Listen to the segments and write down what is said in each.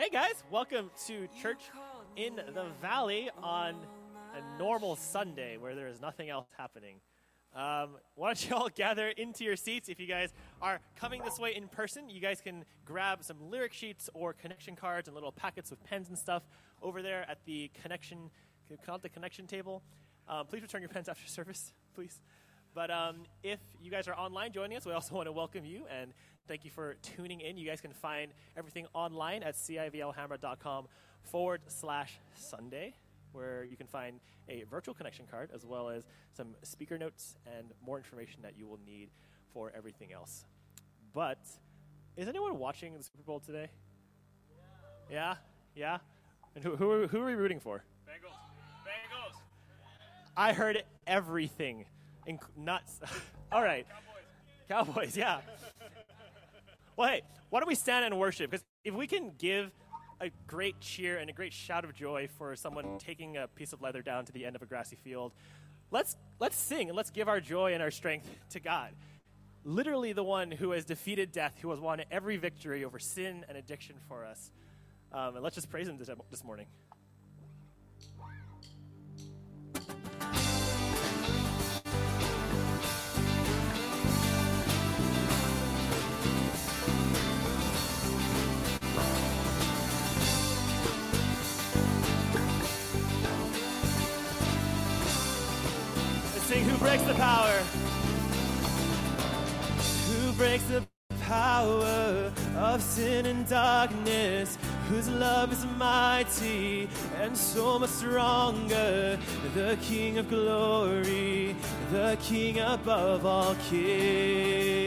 Hey guys, welcome to Church in the Valley on a normal Sunday where there is nothing else happening. Um, why don't you all gather into your seats? If you guys are coming this way in person, you guys can grab some lyric sheets or connection cards and little packets with pens and stuff over there at the connection, call it the connection table. Um, please return your pens after service, please. But um, if you guys are online joining us, we also want to welcome you and thank you for tuning in. You guys can find everything online at civlhammer.com forward slash Sunday, where you can find a virtual connection card as well as some speaker notes and more information that you will need for everything else. But is anyone watching the Super Bowl today? Yeah? Yeah? And who, who, are, who are we rooting for? Bengals. Bengals. I heard everything. Inc- nuts. All right. Cowboys. Cowboys, yeah. well, hey, why don't we stand and worship? Because if we can give a great cheer and a great shout of joy for someone taking a piece of leather down to the end of a grassy field, let's let's sing and let's give our joy and our strength to God. Literally, the one who has defeated death, who has won every victory over sin and addiction for us. Um, and let's just praise Him this, this morning. Breaks the Power? Who breaks the power of sin and darkness? Whose love is mighty and so much stronger? The King of glory, the King above all kings.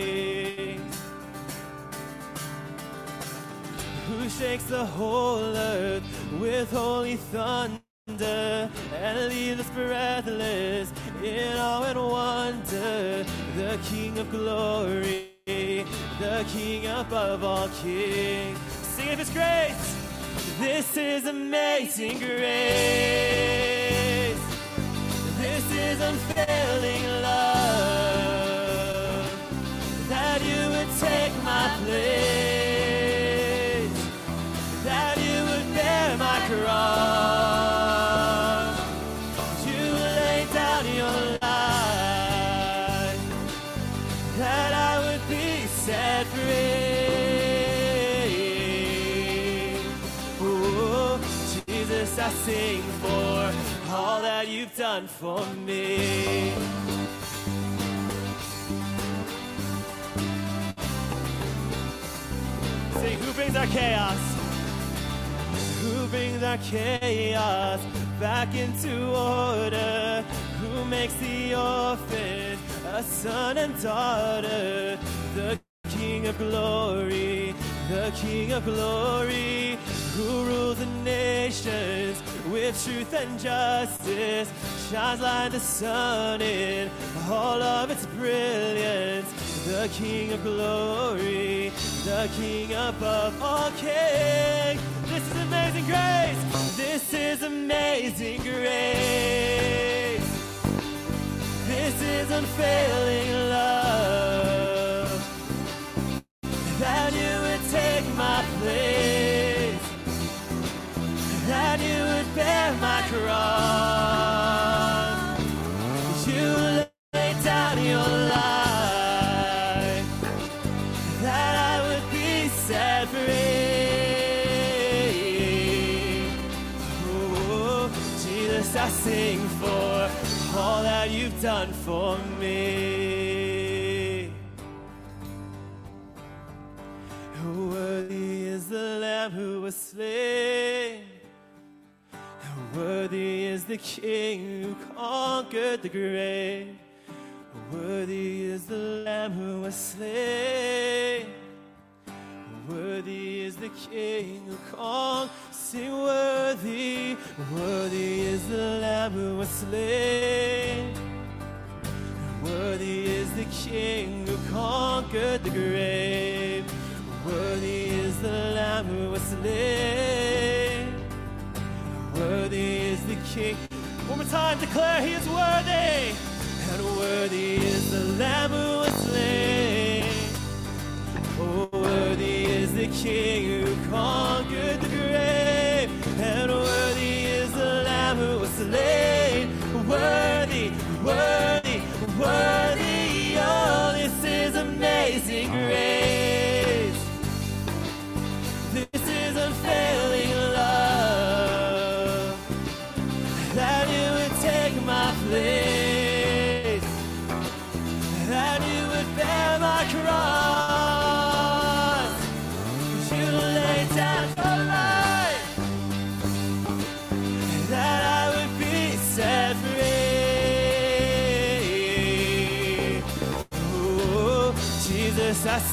who shakes the whole earth with holy thunder and leave us breathless in awe and wonder. The King of glory, the King above all kings. Sing of His grace. This is amazing grace. This is unfailing love. That you would take my place. Sing for all that you've done for me. Sing, who brings our chaos? Who brings our chaos back into order? Who makes the orphan a son and daughter? The King of glory, the King of glory, who rules the nations with truth and justice, shines like the sun in all of its brilliance. The King of glory, the King above all kings. This is amazing grace. This is amazing grace. This is unfailing love. That you would take my place. That you would bear my cross. You lay down your life. That I would be set free. Oh, Jesus, I sing for all that you've done for me. Worthy is the Lamb who was slain. Worthy is the King who conquered the grave. Worthy is the Lamb who was slain. Worthy is the King who conquered. Sing worthy, worthy is the Lamb who was slain. Worthy is the King who conquered the grave. Worthy is the Lamb who was slain. Worthy is the King. One more time, declare He is worthy. And worthy is the Lamb who was slain. Oh, worthy is the King who conquered the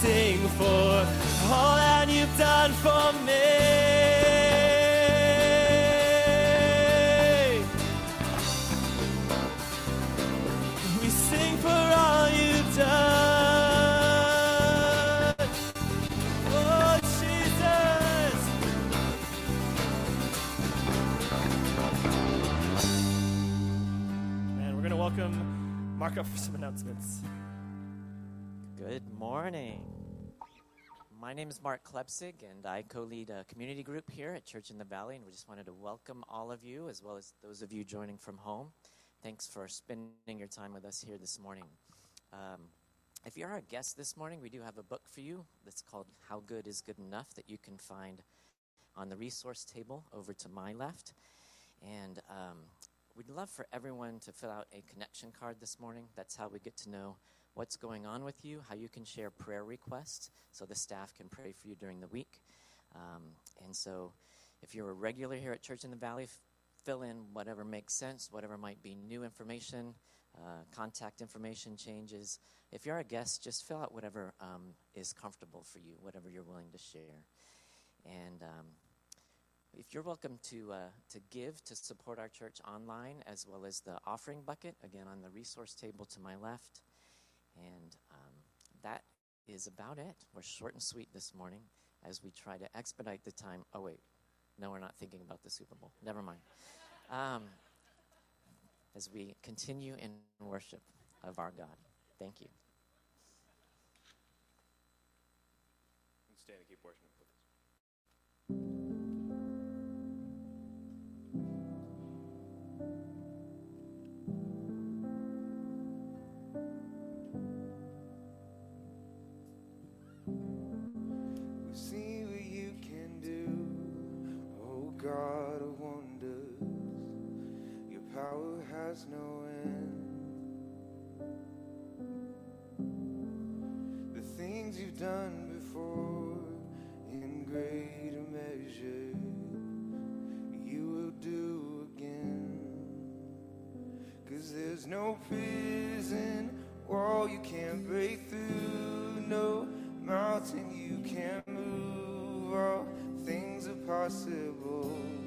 sing for all that you've done for me. We sing for all you've done. Oh, Jesus. And we're going to welcome Mark up for some announcements. Good morning. My name is Mark Klepsig, and I co lead a community group here at Church in the Valley. And we just wanted to welcome all of you, as well as those of you joining from home. Thanks for spending your time with us here this morning. Um, if you're our guest this morning, we do have a book for you that's called How Good is Good Enough that you can find on the resource table over to my left. And um, we'd love for everyone to fill out a connection card this morning. That's how we get to know what's going on with you, how you can share prayer requests so the staff can pray for you during the week. Um, and so, if you're a regular here at Church in the Valley, f- fill in whatever makes sense, whatever might be new information, uh, contact information changes. If you're a guest, just fill out whatever um, is comfortable for you, whatever you're willing to share. And um, if you're welcome to uh, to give to support our church online, as well as the offering bucket, again on the resource table to my left. And um, that is about it. We're short and sweet this morning as we try to expedite the time. Oh, wait. No, we're not thinking about the Super Bowl. Never mind. Um, as we continue in worship of our God. Thank you. Stand and keep worshiping, please. We've has no end. The things you've done before, in greater measure, you will do again. Cause there's no prison wall you can't break through, no mountain you can't move. All things are possible.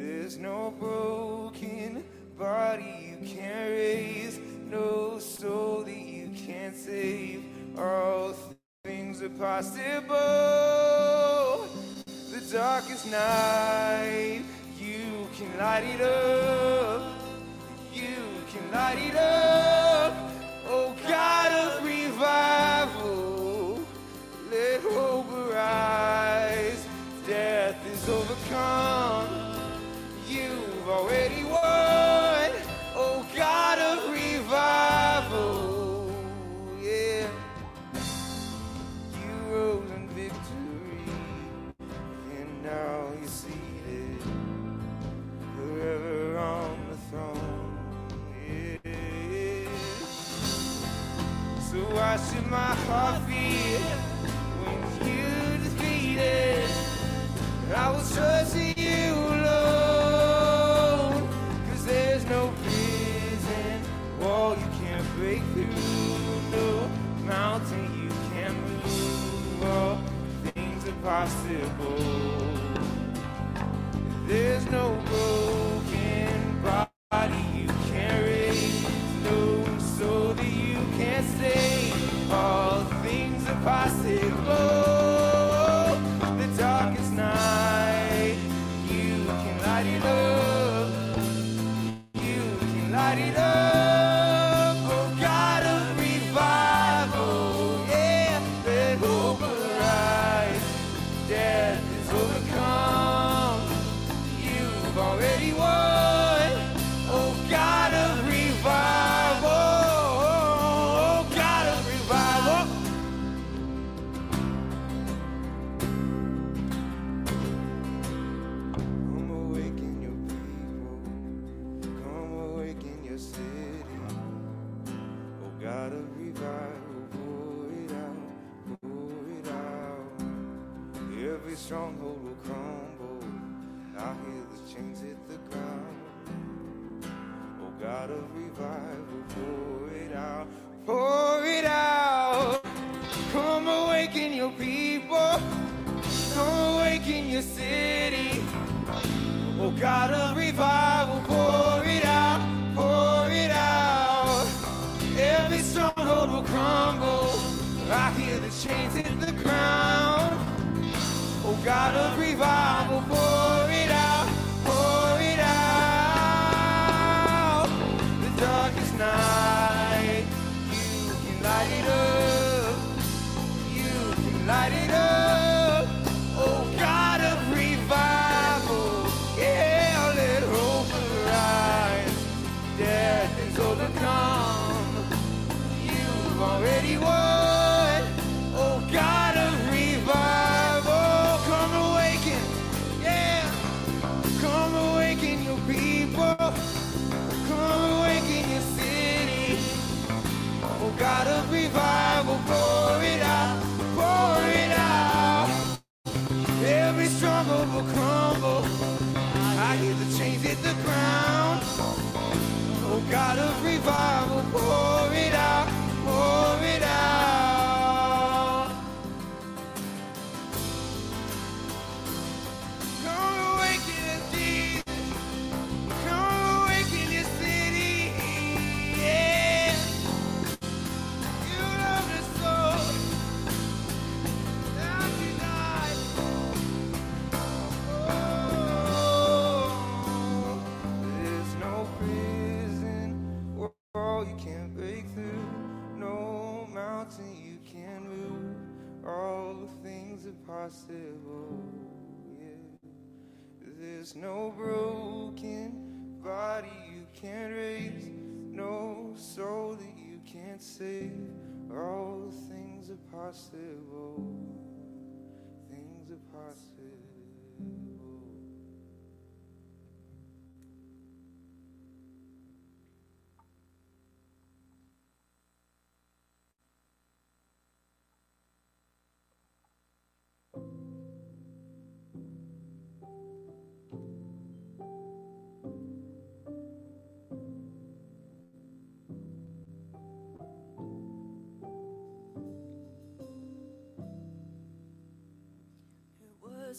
There's no broken body you can't raise, no soul that you can't save. All things are possible. The darkest night, you can light it up. You can light it up. Oh God of revival, no broken body you can't raise, no soul that you can't save. All things are possible, things are possible.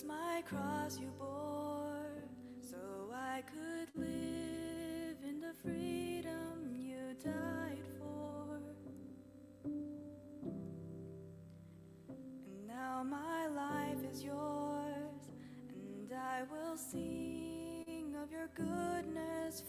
my cross you bore, so I could live in the freedom you died for. And now my life is yours, and I will sing of your goodness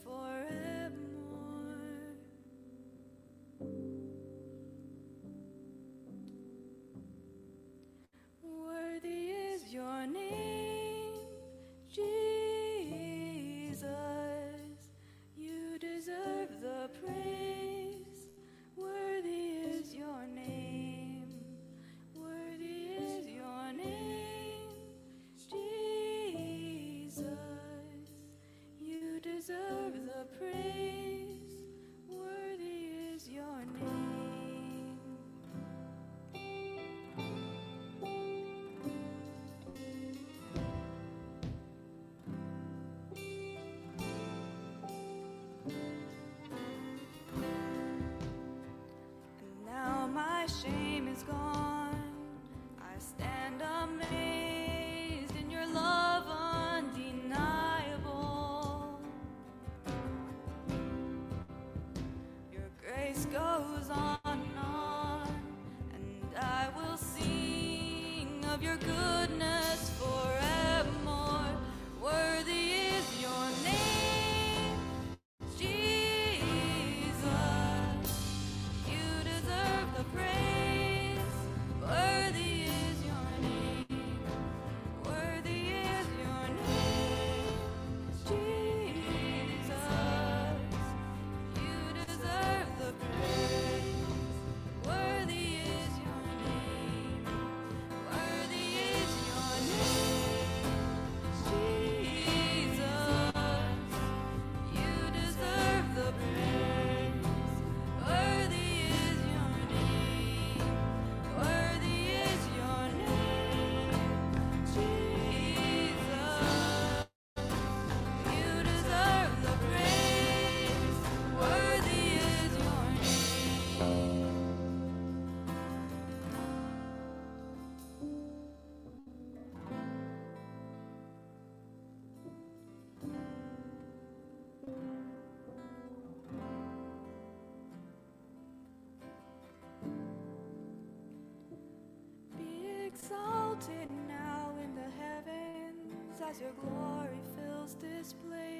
exalted now in the heavens as your glory fills this place.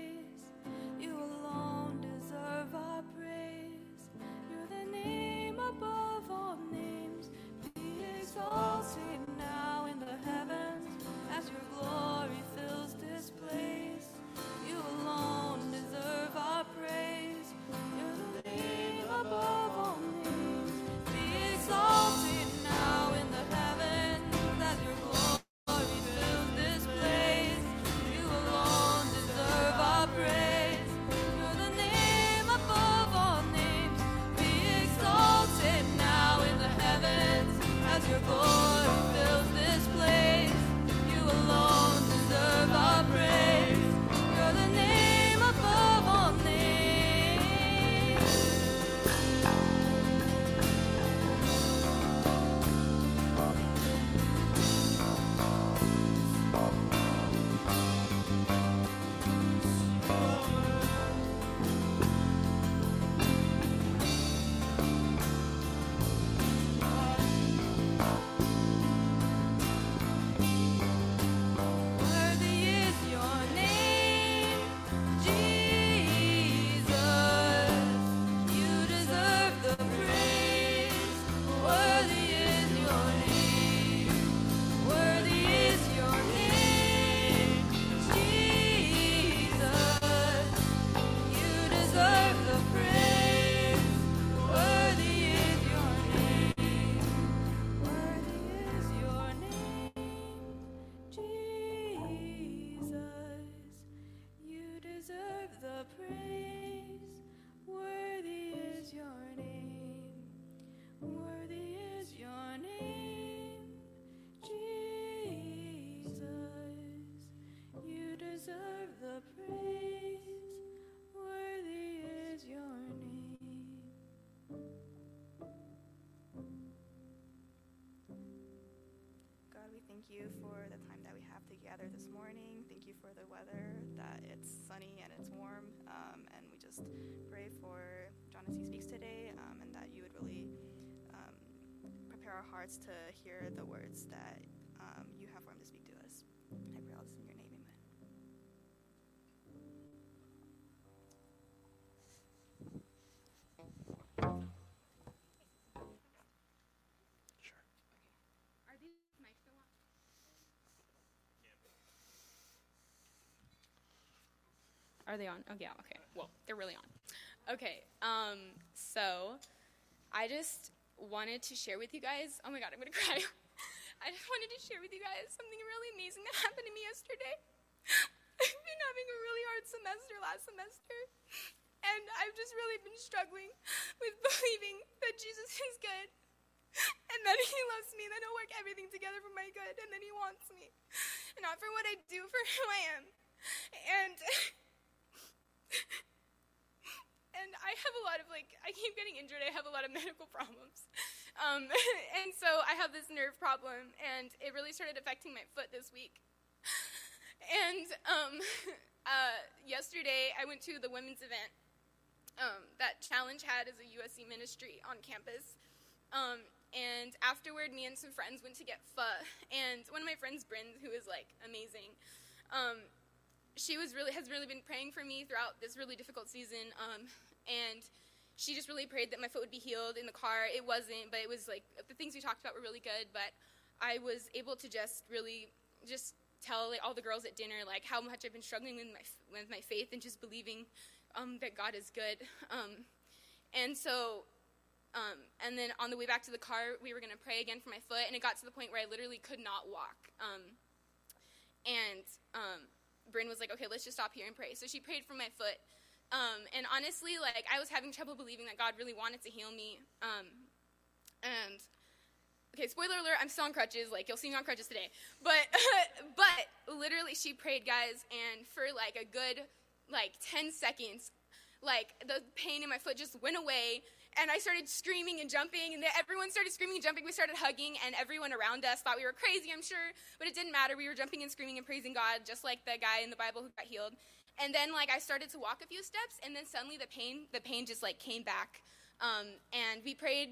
You for the time that we have together this morning. Thank you for the weather, that it's sunny and it's warm. Um, and we just pray for John as he speaks today um, and that you would really um, prepare our hearts to hear the words that Are they on? Oh yeah, okay. Well, they're really on. Okay. Um, so I just wanted to share with you guys. Oh my god, I'm gonna cry. I just wanted to share with you guys something really amazing that happened to me yesterday. I've been having a really hard semester last semester, and I've just really been struggling with believing that Jesus is good and that he loves me, and that he'll work everything together for my good, and that he wants me. And not for what I do, for who I am. And and I have a lot of like I keep getting injured. I have a lot of medical problems. Um, and so I have this nerve problem, and it really started affecting my foot this week. And um, uh, yesterday, I went to the women's event um, that Challenge had as a USC ministry on campus. Um, and afterward, me and some friends went to get pho. And one of my friends, Bryn, who is like amazing, um, she was really has really been praying for me throughout this really difficult season. Um, and she just really prayed that my foot would be healed in the car. It wasn't, but it was like the things we talked about were really good. But I was able to just really just tell like, all the girls at dinner like how much I've been struggling with my with my faith and just believing um, that God is good. Um, and so um, and then on the way back to the car, we were going to pray again for my foot, and it got to the point where I literally could not walk. Um, and um, Bryn was like, okay, let's just stop here and pray. So she prayed for my foot. Um, and honestly, like, I was having trouble believing that God really wanted to heal me. Um, and, okay, spoiler alert, I'm still on crutches. Like, you'll see me on crutches today. But, but literally, she prayed, guys, and for like a good, like, 10 seconds, like, the pain in my foot just went away and I started screaming and jumping, and everyone started screaming and jumping. We started hugging, and everyone around us thought we were crazy, I'm sure, but it didn't matter. We were jumping and screaming and praising God, just like the guy in the Bible who got healed. And then, like, I started to walk a few steps, and then suddenly the pain, the pain just like came back. Um, and we prayed,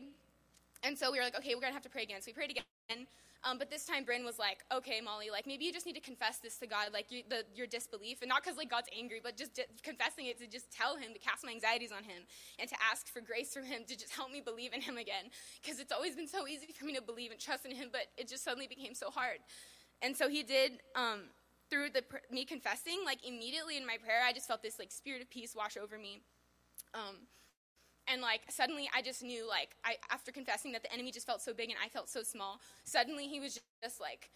and so we were like, okay, we're gonna have to pray again. So we prayed again. Um, but this time, Bryn was like, "Okay, Molly, like maybe you just need to confess this to God, like you, the, your disbelief, and not because like God's angry, but just di- confessing it to just tell Him to cast my anxieties on Him and to ask for grace from Him to just help me believe in Him again. Because it's always been so easy for me to believe and trust in Him, but it just suddenly became so hard. And so He did." Um, through the me confessing, like immediately in my prayer, I just felt this like spirit of peace wash over me. Um, and like suddenly I just knew like I after confessing that the enemy just felt so big and I felt so small. Suddenly he was just like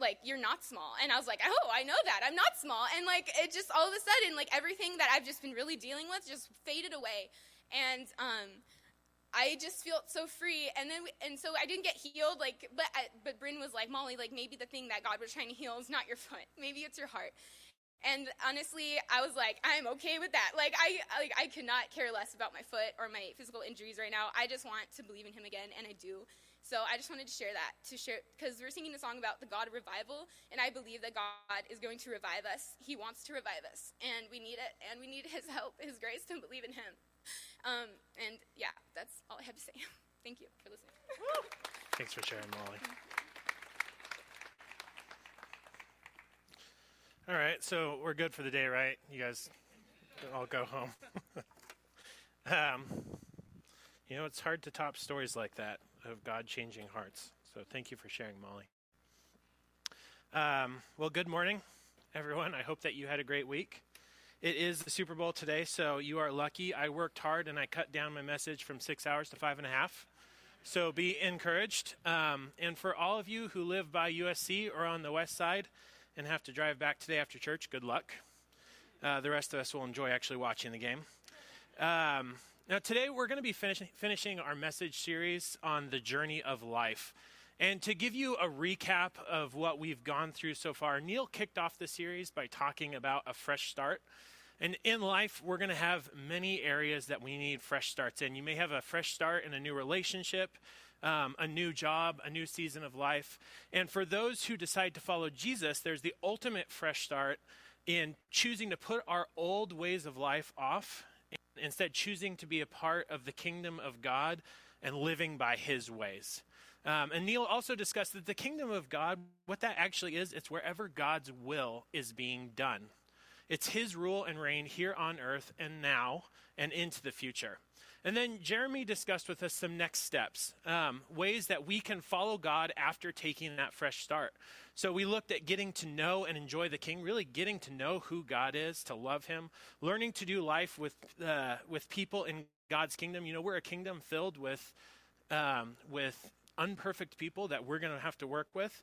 like you're not small and i was like oh i know that i'm not small and like it just all of a sudden like everything that i've just been really dealing with just faded away and um I just felt so free, and then and so I didn't get healed. Like, but I, but Bryn was like, Molly, like maybe the thing that God was trying to heal is not your foot, maybe it's your heart. And honestly, I was like, I'm okay with that. Like, I like I could not care less about my foot or my physical injuries right now. I just want to believe in Him again, and I do. So I just wanted to share that to share because we're singing a song about the God of revival, and I believe that God is going to revive us. He wants to revive us, and we need it, and we need His help, His grace to believe in Him. Um, and yeah, that's all I have to say. Thank you for listening. Thanks for sharing, Molly. All right, so we're good for the day, right? You guys all go home. um, you know, it's hard to top stories like that of God changing hearts. So thank you for sharing, Molly. Um, well, good morning, everyone. I hope that you had a great week. It is the Super Bowl today, so you are lucky. I worked hard and I cut down my message from six hours to five and a half. So be encouraged. Um, and for all of you who live by USC or on the west side and have to drive back today after church, good luck. Uh, the rest of us will enjoy actually watching the game. Um, now, today we're going to be finish- finishing our message series on the journey of life. And to give you a recap of what we've gone through so far, Neil kicked off the series by talking about a fresh start. And in life, we're going to have many areas that we need fresh starts in. You may have a fresh start in a new relationship, um, a new job, a new season of life. And for those who decide to follow Jesus, there's the ultimate fresh start in choosing to put our old ways of life off, and instead choosing to be a part of the kingdom of God and living by his ways. Um, and Neil also discussed that the kingdom of God, what that actually is, it's wherever God's will is being done. It's his rule and reign here on earth and now and into the future. And then Jeremy discussed with us some next steps, um, ways that we can follow God after taking that fresh start. So we looked at getting to know and enjoy the King, really getting to know who God is, to love Him, learning to do life with uh, with people in God's kingdom. You know, we're a kingdom filled with um, with unperfect people that we're going to have to work with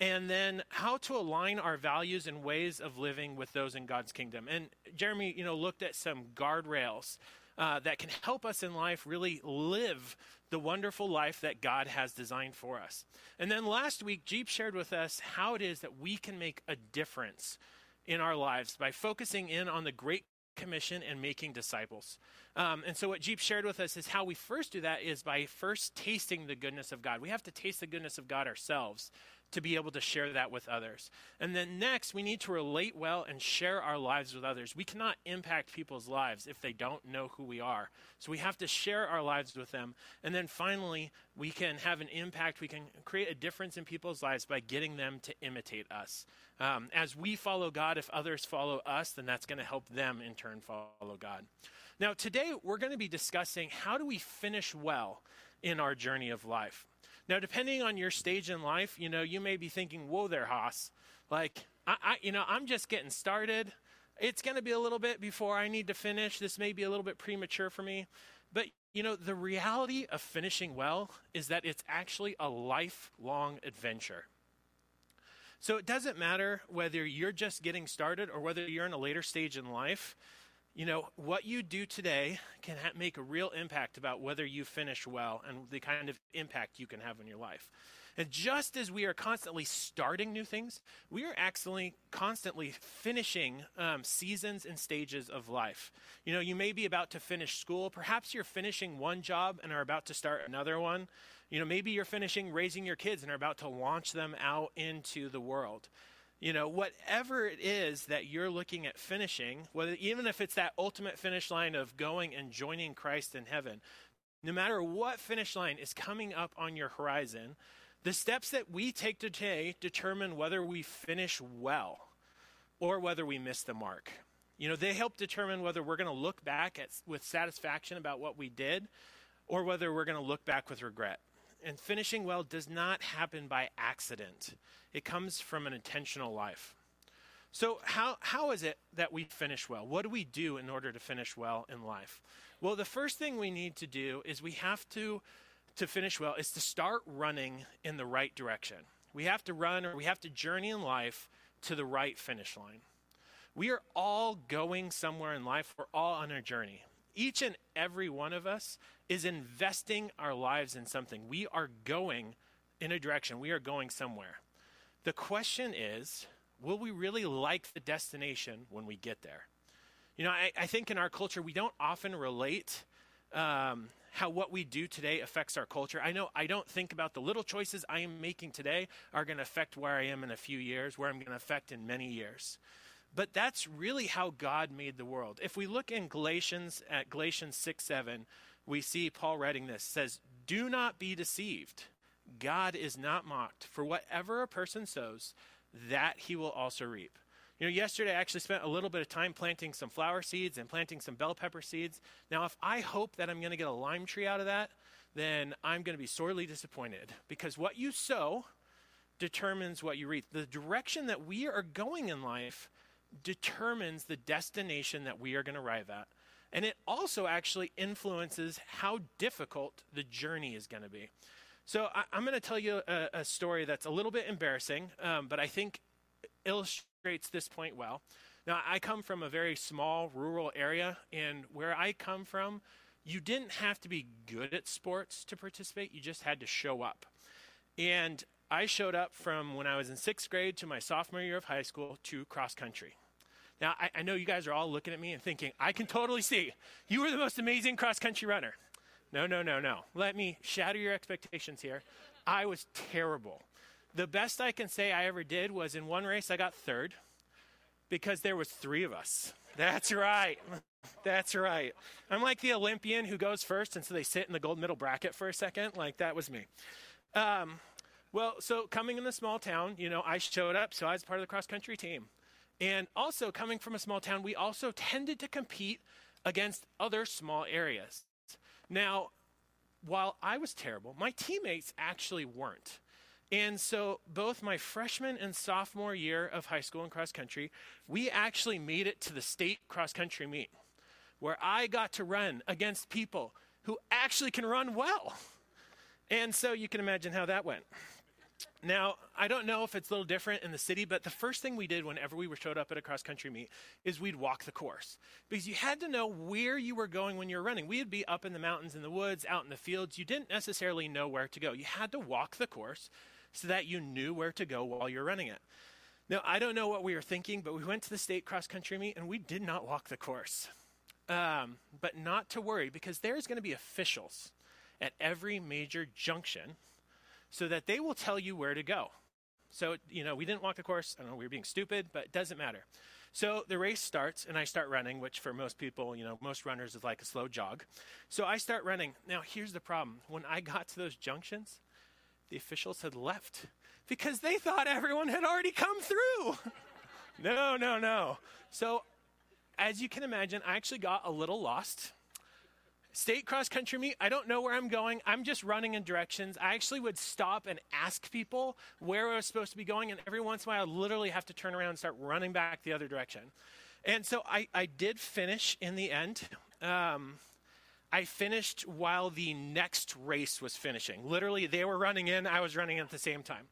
and then how to align our values and ways of living with those in God's kingdom. And Jeremy, you know, looked at some guardrails uh, that can help us in life really live the wonderful life that God has designed for us. And then last week, Jeep shared with us how it is that we can make a difference in our lives by focusing in on the Great Commission and making disciples. Um, and so, what Jeep shared with us is how we first do that is by first tasting the goodness of God. We have to taste the goodness of God ourselves to be able to share that with others. And then next, we need to relate well and share our lives with others. We cannot impact people's lives if they don't know who we are. So we have to share our lives with them. And then finally, we can have an impact. We can create a difference in people's lives by getting them to imitate us. Um, as we follow God, if others follow us, then that's going to help them in turn follow God. Now, today we're going to be discussing how do we finish well in our journey of life. Now, depending on your stage in life, you know, you may be thinking, whoa there, Haas. Like, I, I you know, I'm just getting started. It's going to be a little bit before I need to finish. This may be a little bit premature for me. But, you know, the reality of finishing well is that it's actually a lifelong adventure. So it doesn't matter whether you're just getting started or whether you're in a later stage in life you know, what you do today can ha- make a real impact about whether you finish well and the kind of impact you can have in your life. And just as we are constantly starting new things, we are actually constantly finishing um, seasons and stages of life. You know, you may be about to finish school. Perhaps you're finishing one job and are about to start another one. You know, maybe you're finishing raising your kids and are about to launch them out into the world you know whatever it is that you're looking at finishing whether even if it's that ultimate finish line of going and joining christ in heaven no matter what finish line is coming up on your horizon The steps that we take today determine whether we finish well or whether we miss the mark. You know, they help determine whether we're going to look back at, with satisfaction about what we did or whether we're going to look back with regret. And finishing well does not happen by accident, it comes from an intentional life. So, how, how is it that we finish well? What do we do in order to finish well in life? Well, the first thing we need to do is we have to, to finish well, is to start running in the right direction. We have to run or we have to journey in life to the right finish line. We are all going somewhere in life, we're all on a journey. Each and every one of us is investing our lives in something. We are going in a direction, we are going somewhere. The question is, will we really like the destination when we get there? You know, I, I think in our culture, we don't often relate um, how what we do today affects our culture. I know I don't think about the little choices I am making today are going to affect where I am in a few years, where I'm going to affect in many years. But that's really how God made the world. If we look in Galatians at Galatians 6 7, we see Paul writing this says, Do not be deceived. God is not mocked. For whatever a person sows, that he will also reap. You know, yesterday I actually spent a little bit of time planting some flower seeds and planting some bell pepper seeds. Now, if I hope that I'm going to get a lime tree out of that, then I'm going to be sorely disappointed because what you sow determines what you reap. The direction that we are going in life determines the destination that we are going to arrive at. And it also actually influences how difficult the journey is going to be. So I, am going to tell you a, a, story that's a little bit embarrassing, um, but I think illustrates this point well. Now, I come from a very small rural area, and where I come from, you didn't have to be good at sports to participate, you just had to show up. And I showed up from when I was in sixth grade to my sophomore year of high school to cross country. Now, I, I know you guys are all looking at me and thinking, I can totally see you were the most amazing cross country runner. No, no, no, no. Let me shatter your expectations here. I was terrible. The best I can say I ever did was in one race I got third because there was 3 of us. That's right. That's right. I'm like the Olympian who goes first and so they sit in the gold medal bracket for a second. Like that was me. Um, well, so coming in the small town, you know, I showed up, so I was part of the cross country team. And also coming from a small town, we also tended to compete against other small areas. Now, while I was terrible, my teammates actually weren't. And so, both my freshman and sophomore year of high school in cross country, we actually made it to the state cross country meet where I got to run against people who actually can run well. And so, you can imagine how that went. Now, I don't know if it's a little different in the city, but the first thing we did whenever we were showed up at a cross country meet is we'd walk the course because you had to know where you were going when you were running. We'd be up in the mountains, in the woods, out in the fields. You didn't necessarily know where to go. You had to walk the course so that you knew where to go while you're running it. Now, I don't know what we were thinking, but we went to the state cross country meet and we did not walk the course. Um, but not to worry because there's going to be officials at every major junction so that they will tell you where to go. So, you know, we didn't walk the course. I don't know, we were being stupid, but it doesn't matter. So the race starts, and I start running, which for most people, you know, most runners is like a slow jog. So I start running. Now, here's the problem. When I got to those junctions, the officials had left because they thought everyone had already come through. no, no, no. So, as you can imagine, I actually got a little lost state cross country meet, I don't know where I'm going. I'm just running in directions. I actually would stop and ask people where I was supposed to be going, and every once in a while, I literally have to turn around and start running back the other direction. And so I, I did finish in the end. Um, I finished while the next race was finishing. Literally, they were running in, I was running at the same time.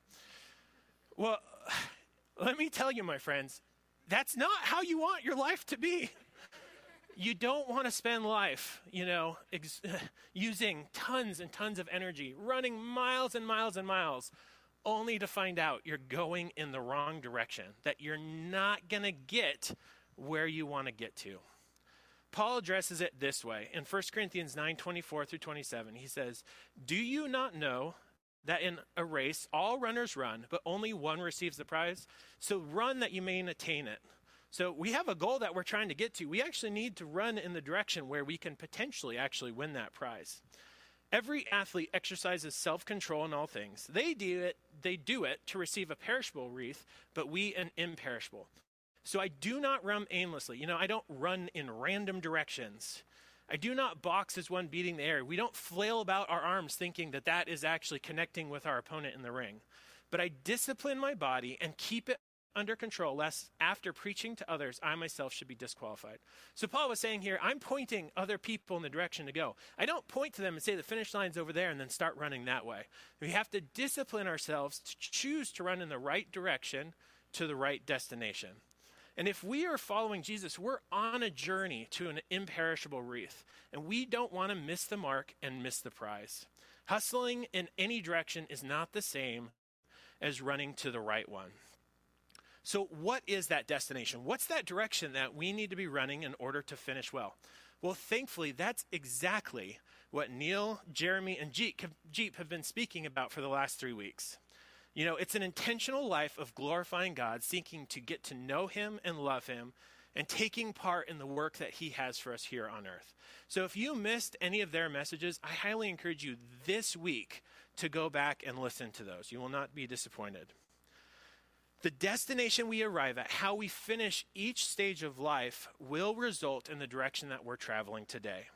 Well, let me tell you, my friends, that's not how you want your life to be you don't want to spend life, you know, ex- using tons and tons of energy, running miles and miles and miles, only to find out you're going in the wrong direction, that you're not going to get where you want to get to. Paul addresses it this way in 1 Corinthians 9 24 through 27. He says, Do you not know that in a race all runners run, but only one receives the prize? So run that you may attain it. So we have a goal that we're trying to get to. We actually need to run in the direction where we can potentially actually win that prize. Every athlete exercises self-control in all things. They do it they do it to receive a perishable wreath, but we an imperishable. So I do not run aimlessly. You know, I don't run in random directions. I do not box as one beating the air. We don't flail about our arms thinking that that is actually connecting with our opponent in the ring. But I discipline my body and keep it under control, lest after preaching to others, I myself should be disqualified. So Paul was saying here, I'm pointing other people in the direction to go. I don't point to them and say the finish line's over there and then start running that way. We have to discipline ourselves to choose to run in the right direction to the right destination. And if we are following Jesus, we're on a journey to an imperishable wreath, and we don't want to miss the mark and miss the prize. Hustling in any direction is not the same as running to the right one. So, what is that destination? What's that direction that we need to be running in order to finish well? Well, thankfully, that's exactly what Neil, Jeremy, and Jeep have been speaking about for the last three weeks. You know, it's an intentional life of glorifying God, seeking to get to know Him and love Him, and taking part in the work that He has for us here on earth. So if you missed any of their messages, I highly encourage you this week to go back and listen to those. You will not be disappointed. The destination we arrive at, how we finish each stage of life, will result in the direction that we're traveling today.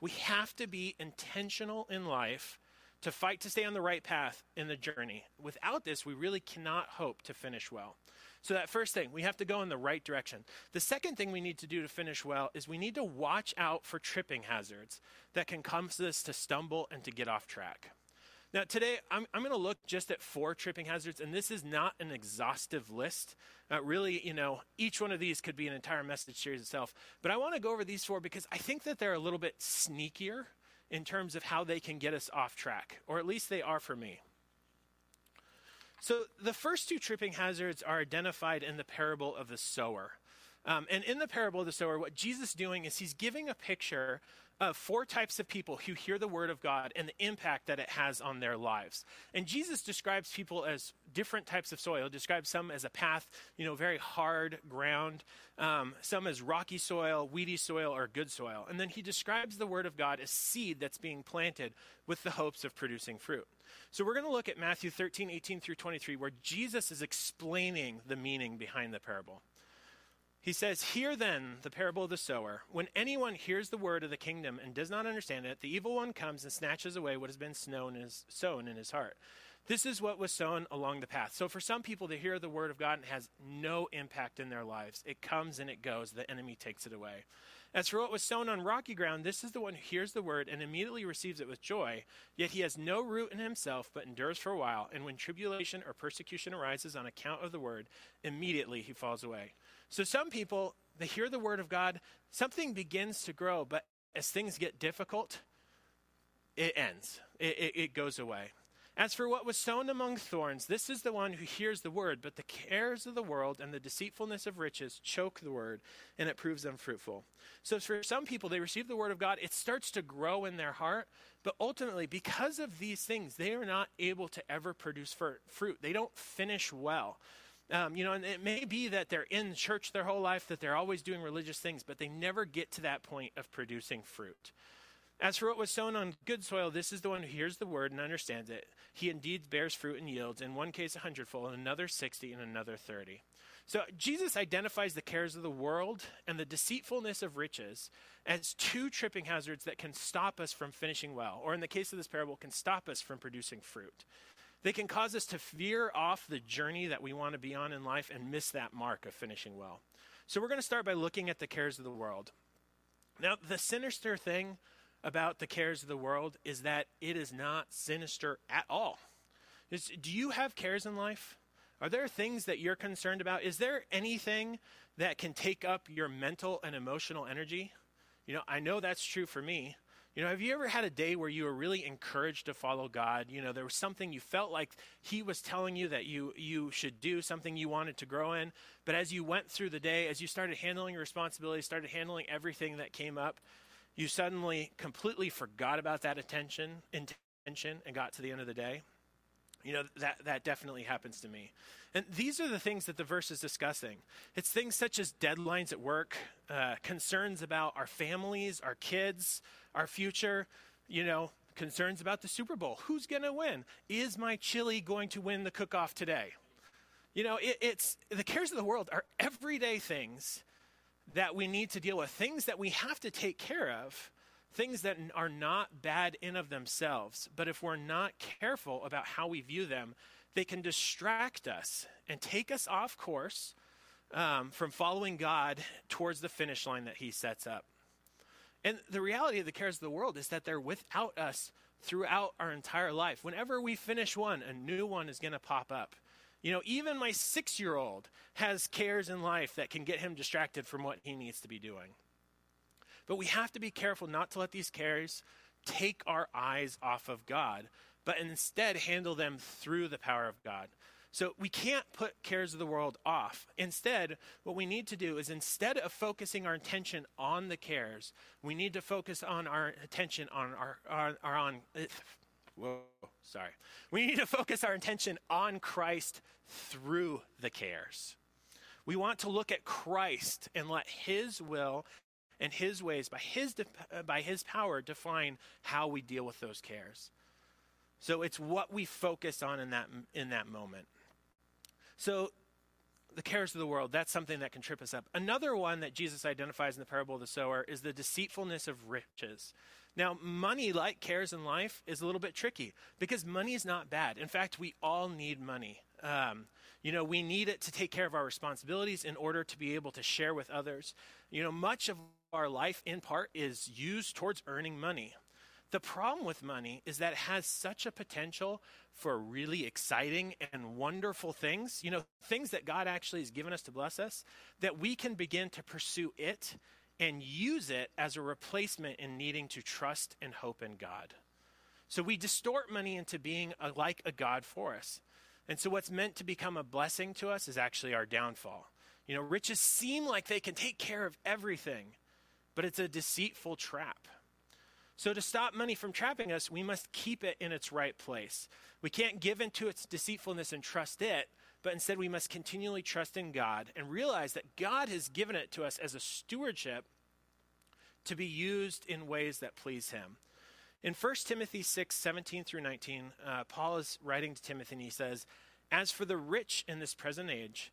We have to be intentional in life to fight to stay on the right path in the journey. Without this, we really cannot hope to finish well. So, that first thing, we have to go in the right direction. The second thing we need to do to finish well is we need to watch out for tripping hazards that can cause us to stumble and to get off track. Now, today I'm, I'm going to look just at four tripping hazards, and this is not an exhaustive list. Uh, really, you know, each one of these could be an entire message series itself. But I want to go over these four because I think that they're a little bit sneakier in terms of how they can get us off track, or at least they are for me. So, the first two tripping hazards are identified in the parable of the sower. Um, and in the parable of the sower, what Jesus is doing is he's giving a picture of four types of people who hear the word of God and the impact that it has on their lives. And Jesus describes people as different types of soil. He describes some as a path, you know, very hard ground, um, some as rocky soil, weedy soil, or good soil. And then he describes the word of God as seed that's being planted with the hopes of producing fruit. So we're going to look at Matthew 13, 18 through 23, where Jesus is explaining the meaning behind the parable. He says, Hear then the parable of the sower. When anyone hears the word of the kingdom and does not understand it, the evil one comes and snatches away what has been sown in his, heart. This is what was sown along the path. So for some people, they hear the word of God has no impact in their lives. It comes and it goes. The enemy takes it away. As for what was sown on rocky ground, this is the one who hears the word and immediately receives it with joy. Yet he has no root in himself, but endures for a while. And when tribulation or persecution arises on account of the word, immediately he falls away. So some people, they hear the word of God, something begins to grow, but as things get difficult, it ends, it, it, it goes away. As for what was sown among thorns, this is the one who hears the word, but the cares of the world and the deceitfulness of riches choke the word, and it proves unfruitful. So, for some people, they receive the word of God, it starts to grow in their heart, but ultimately, because of these things, they are not able to ever produce fruit. They don't finish well. Um, you know, and it may be that they're in church their whole life, that they're always doing religious things, but they never get to that point of producing fruit. As for what was sown on good soil, this is the one who hears the word and understands it. He indeed bears fruit and yields, in one case a hundredfold, in another sixty, and another thirty. So Jesus identifies the cares of the world and the deceitfulness of riches as two tripping hazards that can stop us from finishing well, or in the case of this parable, can stop us from producing fruit. They can cause us to veer off the journey that we want to be on in life and miss that mark of finishing well. So we're going to start by looking at the cares of the world. Now, the sinister thing about the cares of the world is that it is not sinister at all. It's, do you have cares in life? Are there things that you're concerned about? Is there anything that can take up your mental and emotional energy? You know, I know that's true for me. You know, have you ever had a day where you were really encouraged to follow God? You know, there was something you felt like He was telling you that you you should do, something you wanted to grow in. But as you went through the day, as you started handling your responsibilities, started handling everything that came up, you suddenly completely forgot about that attention, intention, and got to the end of the day. You know, that, that definitely happens to me. And these are the things that the verse is discussing. It's things such as deadlines at work, uh, concerns about our families, our kids, our future, you know, concerns about the Super Bowl. Who's going to win? Is my chili going to win the cook off today? You know, it, it's the cares of the world are everyday things that we need to deal with, things that we have to take care of, things that are not bad in of themselves. But if we're not careful about how we view them, they can distract us and take us off course um, from following God towards the finish line that He sets up. And the reality of the cares of the world is that they're without us throughout our entire life. Whenever we finish one, a new one is going to pop up. You know, even my six year old has cares in life that can get him distracted from what he needs to be doing. But we have to be careful not to let these cares take our eyes off of God, but instead handle them through the power of God. So we can't put cares of the world off. Instead, what we need to do is instead of focusing our attention on the cares, we need to focus on our attention on our, our, our on uh, whoa, sorry. We need to focus our attention on Christ through the cares. We want to look at Christ and let his will and his ways by his uh, by his power define how we deal with those cares. So it's what we focus on in that in that moment. So the cares of the world, that's something that can trip us up. Another one that Jesus identifies in the parable of the sower is the deceitfulness of riches. Now, money, like cares in life, is a little bit tricky because money is not bad. In fact, we all need money. Um, you know, we need it to take care of our responsibilities in order to be able to share with others. You know, much of our life, in part, is used towards earning money. The problem with money is that it has such a potential for really exciting and wonderful things, you know, things that God actually has given us to bless us, that we can begin to pursue it and use it as a replacement in needing to trust and hope in God. So we distort money into being a, like a God for us. And so what's meant to become a blessing to us is actually our downfall. You know, riches seem like they can take care of everything, but it's a deceitful trap. So, to stop money from trapping us, we must keep it in its right place. We can't give into its deceitfulness and trust it, but instead we must continually trust in God and realize that God has given it to us as a stewardship to be used in ways that please Him. In 1 Timothy 6 17 through 19, uh, Paul is writing to Timothy and he says, As for the rich in this present age,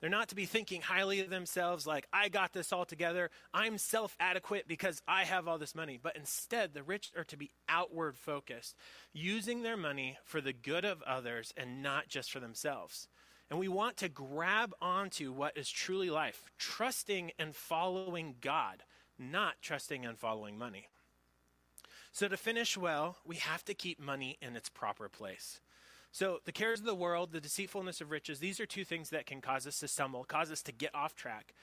They're not to be thinking highly of themselves, like, I got this all together. I'm self adequate because I have all this money. But instead, the rich are to be outward focused, using their money for the good of others and not just for themselves. And we want to grab onto what is truly life, trusting and following God, not trusting and following money. So, to finish well, we have to keep money in its proper place. So, the cares of the world, the deceitfulness of riches, these are two things that can cause us to stumble, cause us to get off track.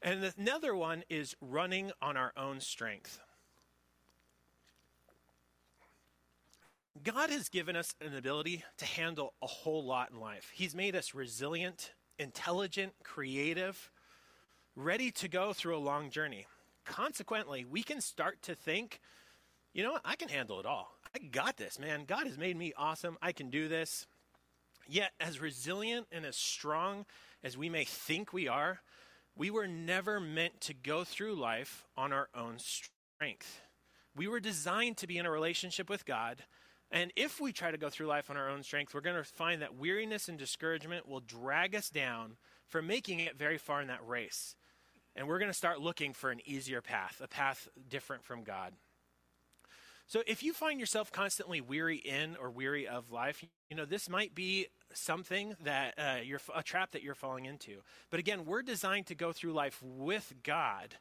And another one is running on our own strength. God has given us an ability to handle a whole lot in life. He's made us resilient, intelligent, creative, ready to go through a long journey. Consequently, we can start to think, you know what, I can handle it all. I got this, man. God has made me awesome. I can do this. Yet, as resilient and as strong as we may think we are, we were never meant to go through life on our own strength. We were designed to be in a relationship with God. And if we try to go through life on our own strength, we're going to find that weariness and discouragement will drag us down from making it very far in that race. And we're going to start looking for an easier path, a path different from God. So if you find yourself constantly weary in or weary of life, you know, this might be something that uh, you're a trap that you're falling into. But again, we're designed to go through life with God.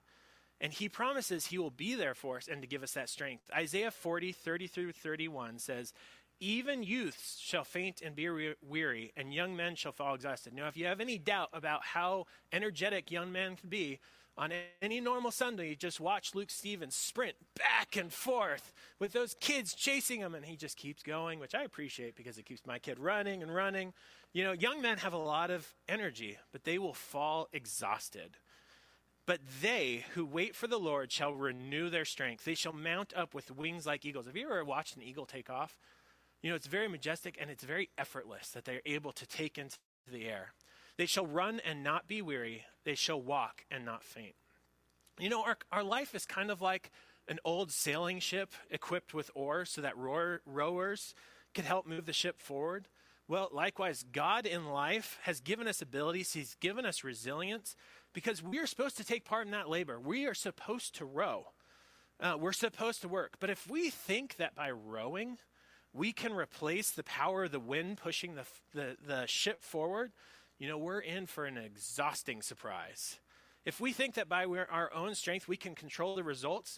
And he promises he will be there for us and to give us that strength. Isaiah 40, 30 through 31 says, Even youths shall faint and be weary, and young men shall fall exhausted. Now, if you have any doubt about how energetic young men can be, On any normal Sunday, you just watch Luke Stevens sprint back and forth with those kids chasing him, and he just keeps going, which I appreciate because it keeps my kid running and running. You know, young men have a lot of energy, but they will fall exhausted. But they who wait for the Lord shall renew their strength. They shall mount up with wings like eagles. Have you ever watched an eagle take off? You know, it's very majestic and it's very effortless that they're able to take into the air. They shall run and not be weary. They shall walk and not faint. You know, our, our life is kind of like an old sailing ship equipped with oars so that rower, rowers could help move the ship forward. Well, likewise, God in life has given us abilities, He's given us resilience because we are supposed to take part in that labor. We are supposed to row, uh, we're supposed to work. But if we think that by rowing, we can replace the power of the wind pushing the, the, the ship forward, you know, we're in for an exhausting surprise. If we think that by our own strength we can control the results,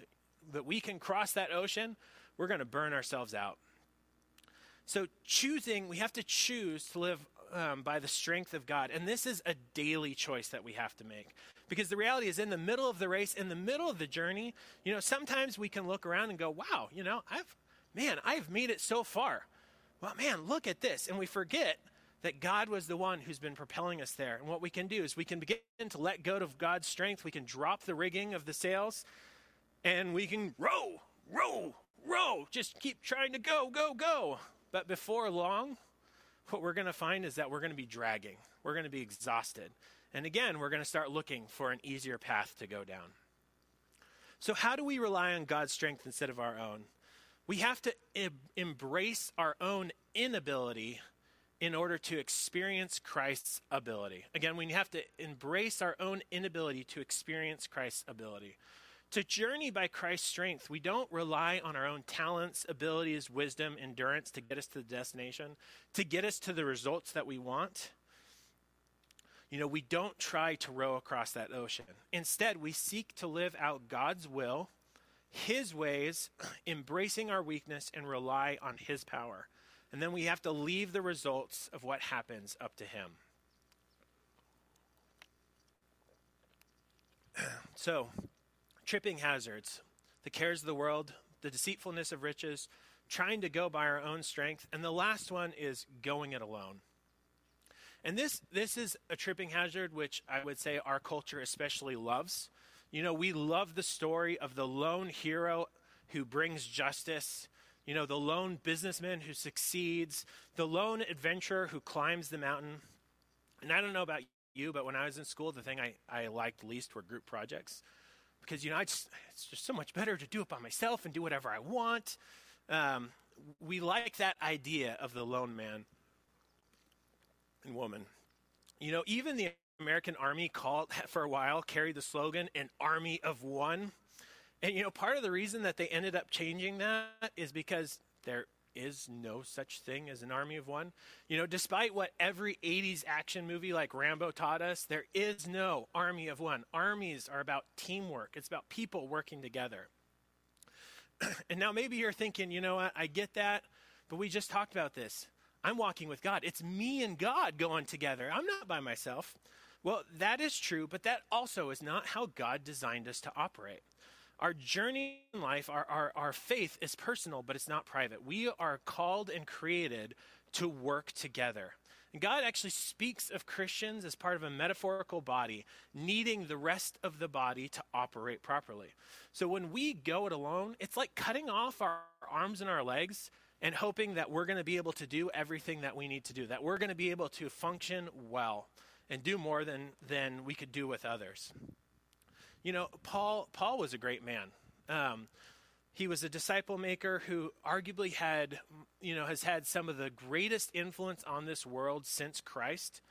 that we can cross that ocean, we're going to burn ourselves out. So, choosing, we have to choose to live um, by the strength of God. And this is a daily choice that we have to make. Because the reality is, in the middle of the race, in the middle of the journey, you know, sometimes we can look around and go, wow, you know, I've, man, I've made it so far. Well, man, look at this. And we forget that God was the one who's been propelling us there. And what we can do is we can begin to let go of God's strength. We can drop the rigging of the sails and we can row, row, row. Just keep trying to go, go, go. But before long, what we're going to find is that we're going to be dragging. We're going to be exhausted. And again, we're going to start looking for an easier path to go down. So, how do we rely on God's strength instead of our own? We have to embrace our own inability in order to experience Christ's ability. Again, we have to embrace our own inability to experience Christ's ability. To journey by Christ's strength, we don't rely on our own talents, abilities, wisdom, endurance to get us to the destination, to get us to the results that we want. You know, we don't try to row across that ocean. Instead, we seek to live out God's will, His ways, embracing our weakness, and rely on His power. And then we have to leave the results of what happens up to Him. so, tripping hazards, the cares of the world, the deceitfulness of riches, trying to go by our own strength, and the last one is going it alone. And this this is a tripping hazard which I would say our culture especially loves. You know, we love the story of the lone hero who brings justice you know, the lone businessman who succeeds, the lone adventurer who climbs the mountain. And I don't know about you, but when I was in school, the thing I, I liked least were group projects. Because, you know, just, it's just so much better to do it by myself and do whatever I want. Um, we like that idea of the lone man and woman. You know, even the American Army called for a while carried the slogan "an army of one." And you know, part of the reason that they ended up changing that is because there is no such thing as an army of one. You know, despite what every 80s action movie like Rambo taught us, there is no army of one. Armies are about teamwork, it's about people working together. and now maybe you're thinking, you know what, I get that, but we just talked about this. I'm walking with God. It's me and God going together. I'm not by myself. Well, that is true, but that also is not how God designed us to operate. Our journey in life, our, our, our faith is personal, but it's not private. We are called and created to work together. And God actually speaks of Christians as part of a metaphorical body, needing the rest of the body to operate properly. So when we go it alone, it's like cutting off our arms and our legs and hoping that we're going to be able to do everything that we need to do, that we're going to be able to function well and do more than, than we could do with others. You know, Paul Paul was a great man. Um, he was a disciple maker who arguably had, you know, has had some of the greatest influence on this world since Christ.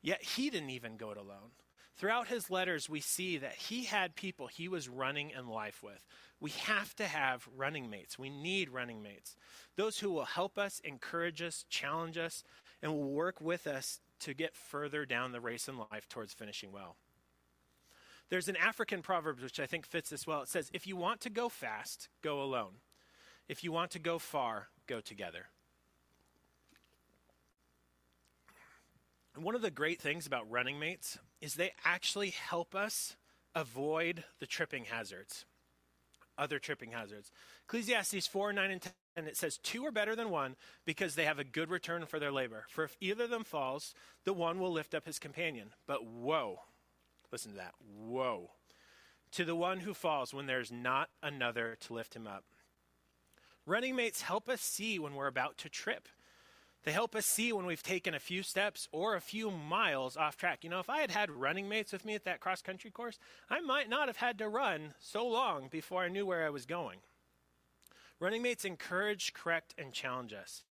Yet he didn't even go it alone. Throughout his letters, we see that he had people he was running in life with. We have to have running mates. We need running mates. Those who will help us, encourage us, challenge us, and will work with us to get further down the race in life towards finishing well. There's an African proverb which I think fits this well. It says, If you want to go fast, go alone. If you want to go far, go together. And one of the great things about running mates is they actually help us avoid the tripping hazards. Other tripping hazards. Ecclesiastes 4 9 and 10. And it says, Two are better than one because they have a good return for their labor. For if either of them falls, the one will lift up his companion. But woe, listen to that, Whoa. to the one who falls when there's not another to lift him up. Running mates help us see when we're about to trip. They help us see when we've taken a few steps or a few miles off track. You know, if I had had running mates with me at that cross country course, I might not have had to run so long before I knew where I was going. Running mates encourage, correct, and challenge us.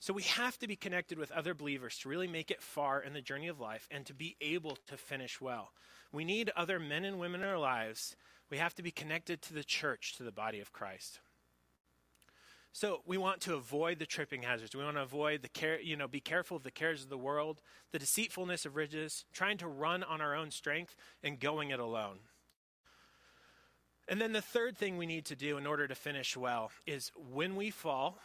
So we have to be connected with other believers to really make it far in the journey of life and to be able to finish well. We need other men and women in our lives. We have to be connected to the church, to the body of Christ. So we want to avoid the tripping hazards. We want to avoid the care, you know, be careful of the cares of the world, the deceitfulness of riches, trying to run on our own strength and going it alone. And then the third thing we need to do in order to finish well is when we fall,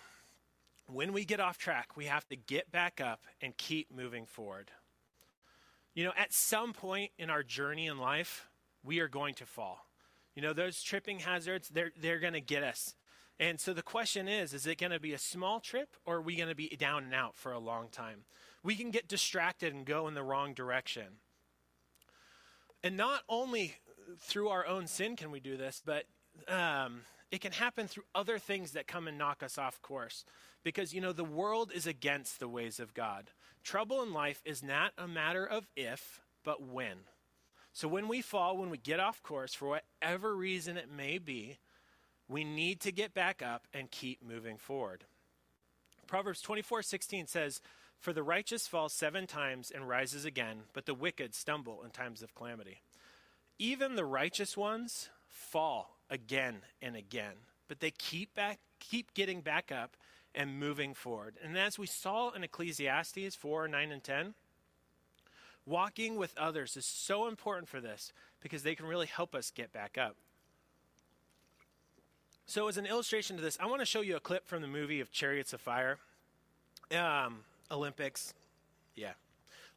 when we get off track, we have to get back up and keep moving forward. You know, at some point in our journey in life, we are going to fall. You know, those tripping hazards, they're, they're going to get us. And so the question is is it going to be a small trip or are we going to be down and out for a long time? We can get distracted and go in the wrong direction. And not only through our own sin can we do this, but um, it can happen through other things that come and knock us off course. Because, you know, the world is against the ways of God. Trouble in life is not a matter of if, but when. So when we fall, when we get off course, for whatever reason it may be, we need to get back up and keep moving forward. Proverbs 24:16 says, "For the righteous falls 7 times and rises again, but the wicked stumble in times of calamity." Even the righteous ones fall again and again, but they keep back keep getting back up and moving forward. And as we saw in Ecclesiastes 4, 9, and 10, walking with others is so important for this because they can really help us get back up. So, as an illustration to this, I want to show you a clip from the movie of Chariots of Fire. Um, Olympics. Yeah.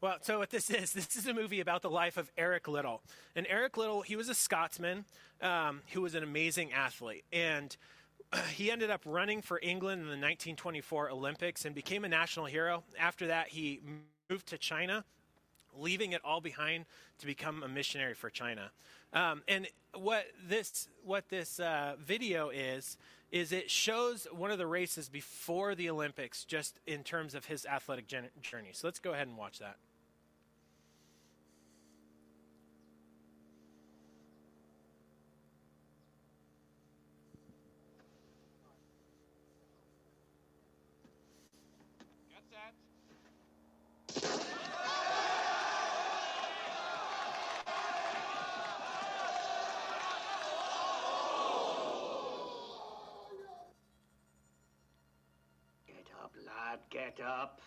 Well, so what this is, this is a movie about the life of Eric Liddell. And Eric Liddell, he was a Scotsman um, who was an amazing athlete. And he ended up running for England in the 1924 Olympics and became a national hero. After that, he moved to China, leaving it all behind to become a missionary for China. Um, and what this what this uh, video is is it shows one of the races before the Olympics, just in terms of his athletic journey. So let's go ahead and watch that. Get up, lad, get up.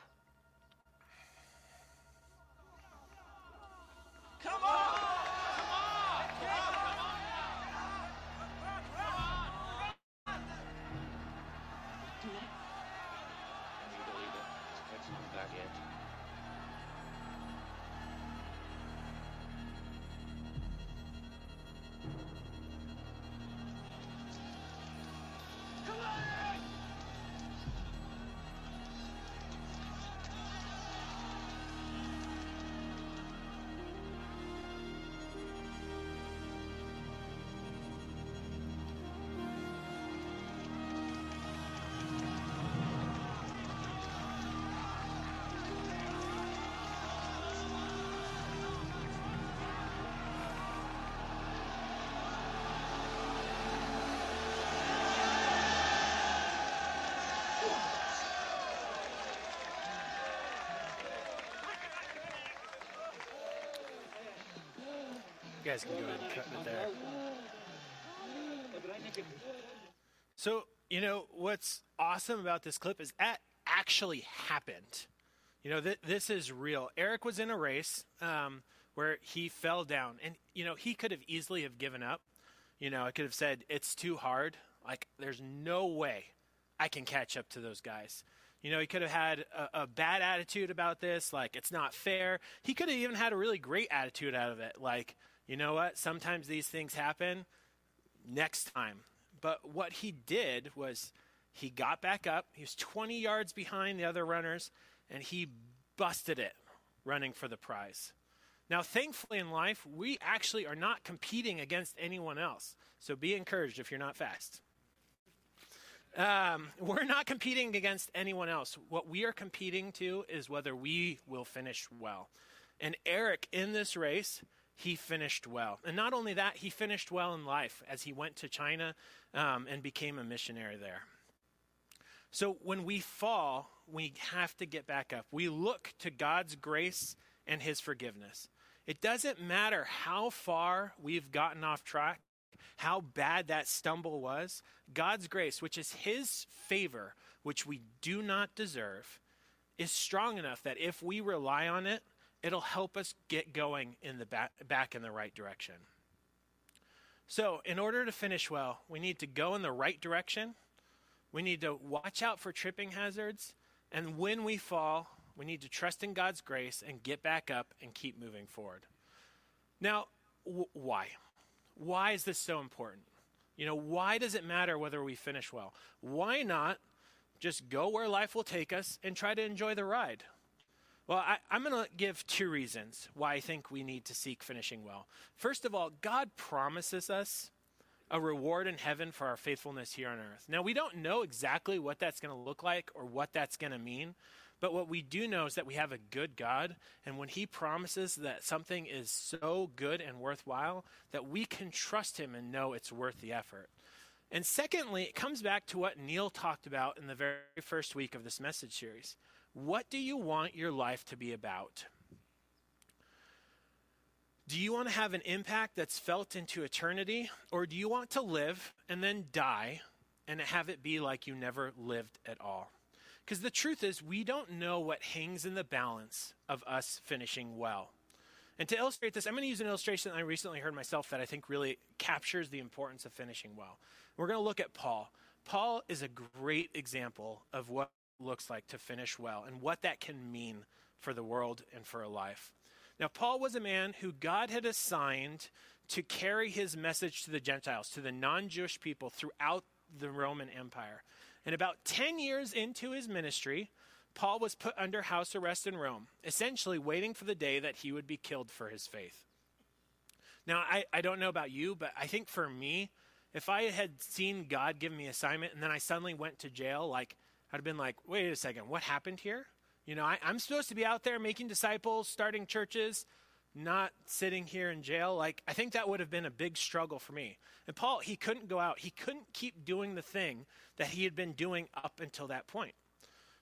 You guys can go ahead and cut it there. So, you know, what's awesome about this clip is that actually happened. You know, th- this is real. Eric was in a race um, where he fell down, and you know, he could have easily have given up. You know, I could have said it's too hard. Like, there's no way I can catch up to those guys. You know, he could have had a, a bad attitude about this, like it's not fair. He could have even had a really great attitude out of it, like You know what? Sometimes these things happen next time. But what he did was he got back up. He was 20 yards behind the other runners, and he busted it running for the prize. Now, thankfully in life, we actually are not competing against anyone else. So be encouraged if you're not fast. Um, we're not competing against anyone else. What we are competing to is whether we will finish well. And Eric, in this race, he finished well. And not only that, he finished well in life as he went to China um, and became a missionary there. So when we fall, we have to get back up. We look to God's grace and his forgiveness. It doesn't matter how far we've gotten off track, how bad that stumble was. God's grace, which is his favor, which we do not deserve, is strong enough that if we rely on it, it'll help us get going in the back, back in the right direction. So, in order to finish well, we need to go in the right direction. We need to watch out for tripping hazards. And when we fall, we need to trust in God's grace and get back up and keep moving forward. Now, w- why? Why is this so important? You know, why does it matter whether we finish well? Why not just go where life will take us and try to enjoy the ride? Well, I, am going to give two reasons why I think we need to seek finishing well. First of all, God promises us a reward in heaven for our faithfulness here on earth. Now, we don't know exactly what that's going to look like or what that's going to mean, but what we do know is that we have a good God, and when He promises that something is so good and worthwhile, that we can trust Him and know it's worth the effort. And secondly, it comes back to what Neil talked about in the very first week of this message series. What do you want your life to be about? Do you want to have an impact that's felt into eternity, or do you want to live and then die and have it be like you never lived at all? Because the truth is, we don't know what hangs in the balance of us finishing well. And to illustrate this, I'm going to use an illustration I recently heard myself that I think really captures the importance of finishing well. We're going to look at Paul. Paul is a great example of what looks like to finish well and what that can mean for the world and for a life. Now, Paul was a man who God had assigned to carry his message to the Gentiles, to the non Jewish people throughout the Roman Empire. And about 10 years into his ministry, Paul was put under house arrest in Rome, essentially waiting for the day that he would be killed for his faith. Now, I, I don't know about you, but I think for me, if I had seen God give me assignment and then I suddenly went to jail, like, I'd have been like, wait a second, what happened here? You know, I, I'm supposed to be out there making disciples, starting churches, not sitting here in jail. Like, I think that would have been a big struggle for me. And Paul, he couldn't go out. He couldn't keep doing the thing that he had been doing up until that point.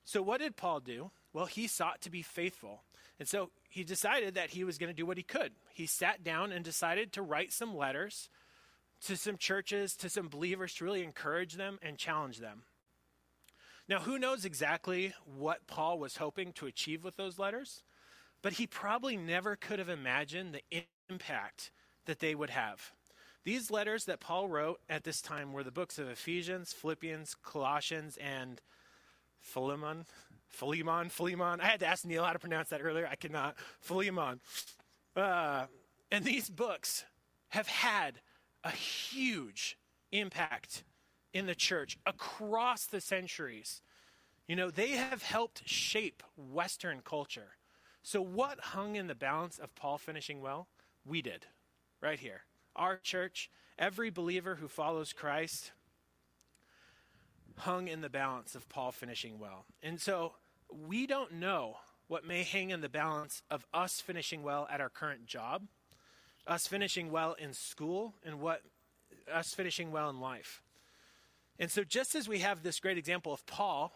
So, what did Paul do? Well, he sought to be faithful. And so he decided that he was going to do what he could. He sat down and decided to write some letters to some churches, to some believers, to really encourage them and challenge them. Now, who knows exactly what Paul was hoping to achieve with those letters? But he probably never could have imagined the impact that they would have. These letters that Paul wrote at this time were the books of Ephesians, Philippians, Colossians, and Philemon. Philemon, Philemon. I had to ask Neil how to pronounce that earlier. I cannot. Philemon. Uh, and these books have had a huge impact in the church across the centuries. You know, they have helped shape Western culture. So, what hung in the balance of Paul finishing well? We did, right here. Our church, every believer who follows Christ, hung in the balance of Paul finishing well. And so, we don't know what may hang in the balance of us finishing well at our current job, us finishing well in school, and what us finishing well in life. And so, just as we have this great example of Paul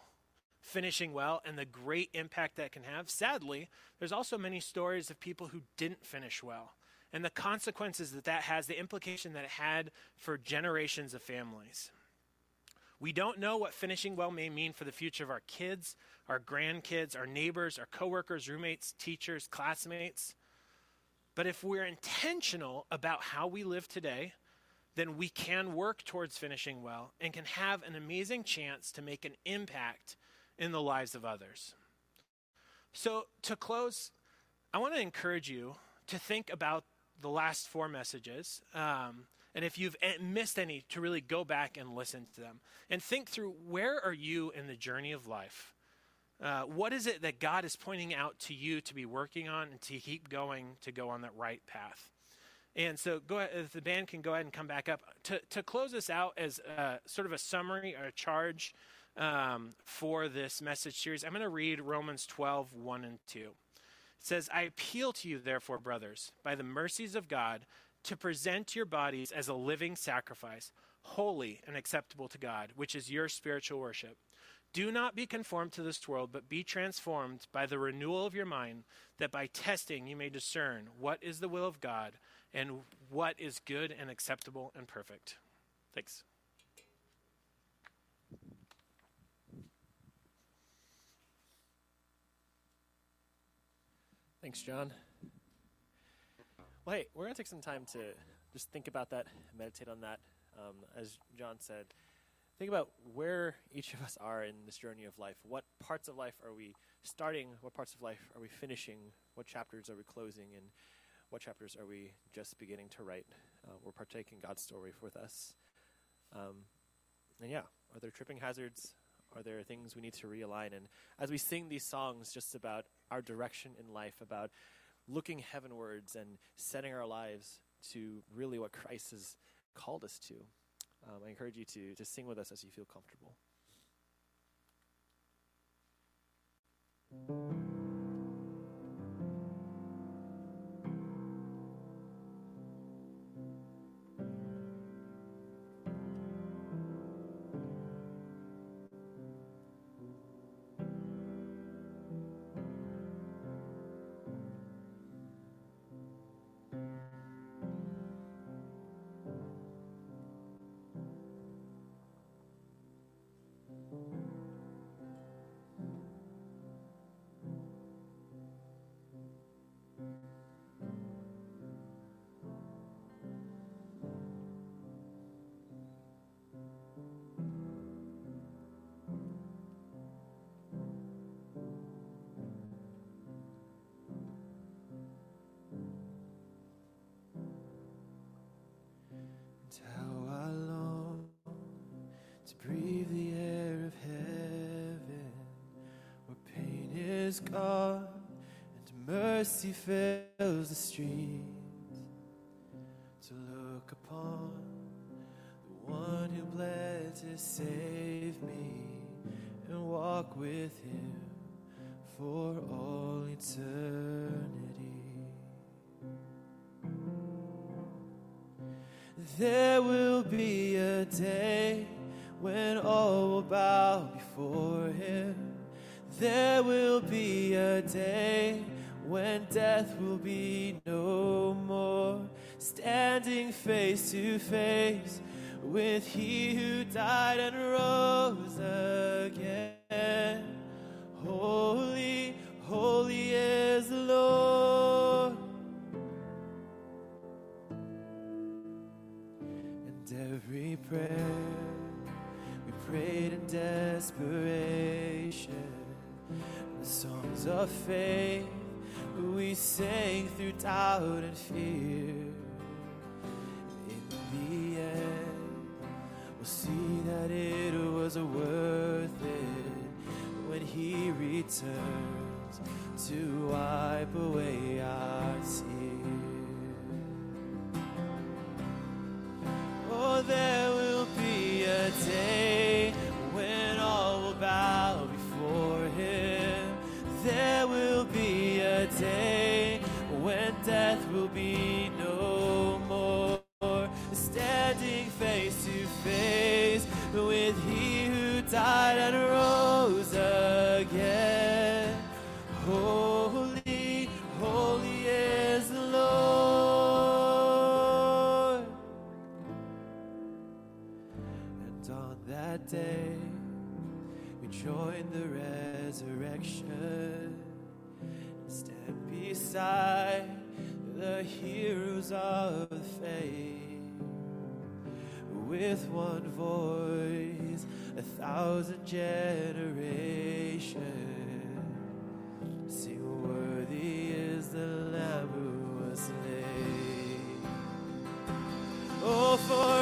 finishing well and the great impact that can have, sadly, there's also many stories of people who didn't finish well and the consequences that that has, the implication that it had for generations of families. We don't know what finishing well may mean for the future of our kids, our grandkids, our neighbors, our coworkers, roommates, teachers, classmates. But if we're intentional about how we live today, then we can work towards finishing well and can have an amazing chance to make an impact in the lives of others. So, to close, I want to encourage you to think about the last four messages. Um, and if you've eh, missed any, to really go back and listen to them and think through where are you in the journey of life? Uh, what is it that God is pointing out to you to be working on and to keep going to go on that right path? And so, go ahead, if the band can go ahead and come back up to to close us out as a, sort of a summary or a charge um, for this message series. I'm going to read Romans 12, 1 and 2. It says, I appeal to you, therefore, brothers, by the mercies of God, to present your bodies as a living sacrifice, holy and acceptable to God, which is your spiritual worship. Do not be conformed to this world, but be transformed by the renewal of your mind, that by testing you may discern what is the will of God and what is good and acceptable and perfect. Thanks. Thanks, John. Well, hey, we're going to take some time to just think about that, meditate on that. Um, as John said, think about where each of us are in this journey of life. What parts of life are we starting? What parts of life are we finishing? What chapters are we closing? And what chapters are we just beginning to write? Uh, we're partaking God's story with us. Um, and yeah, are there tripping hazards? Are there things we need to realign? And as we sing these songs just about our direction in life, about looking heavenwards and setting our lives to really what Christ has called us to, um, I encourage you to, to sing with us as you feel comfortable. Is gone and mercy fills the streets. To look upon the one who bled to save me and walk with him for all eternity. There will be a day when all will bow before. There will be a day when death will be no more. Standing face to face with he who died and rose again. Holy, holy is the Lord. And every prayer we prayed in desperation, songs of faith we sang through doubt and fear. In the end, we'll see that it was worth it when He returns to wipe away our tears. Oh, there when death will be no more. Standing face to face with He who died and rose again. Holy, holy is the Lord. And on that day, we join the resurrection beside the heroes of faith, With one voice, a thousand generations sing, Worthy is the Lamb who was slain. Oh, for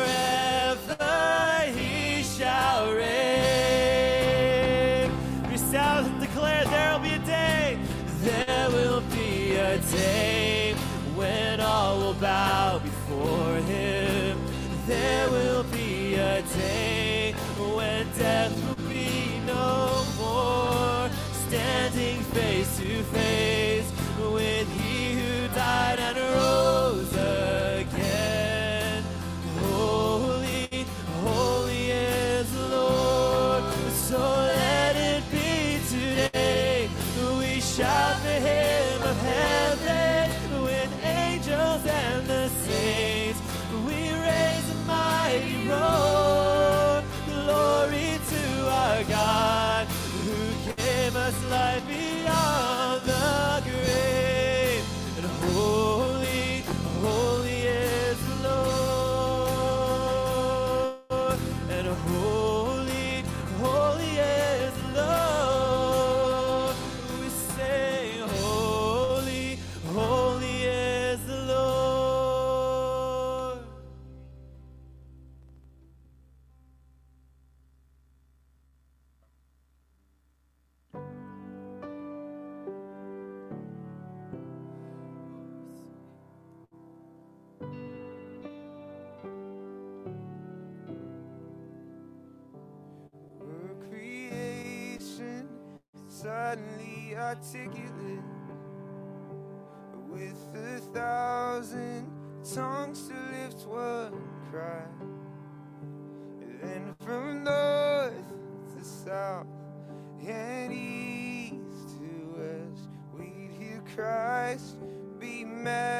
suddenly articulate with a thousand tongues to lift one cry. Then from north to south and east to west, we'd hear Christ be magnified.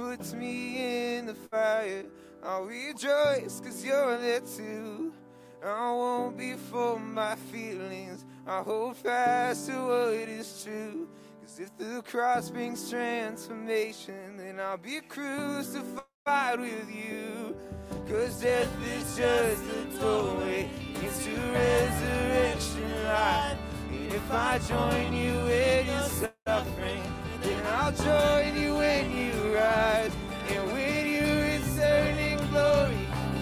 Puts me in the fire, I'll rejoice cause you're there too. I won't be fooled by feelings. I hold fast to what is true. Cause if the cross brings transformation, then I'll be crucified with you. Cause death is just the doorway into resurrection life. And if I join you in your suffering, then I'll join you when you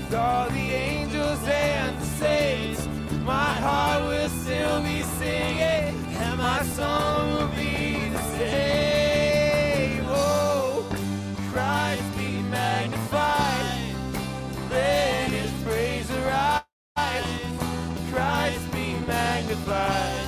with all the angels and the saints, my heart will still be singing, and my song will be the same. Oh, Christ be magnified. Let his praise arise. Christ be magnified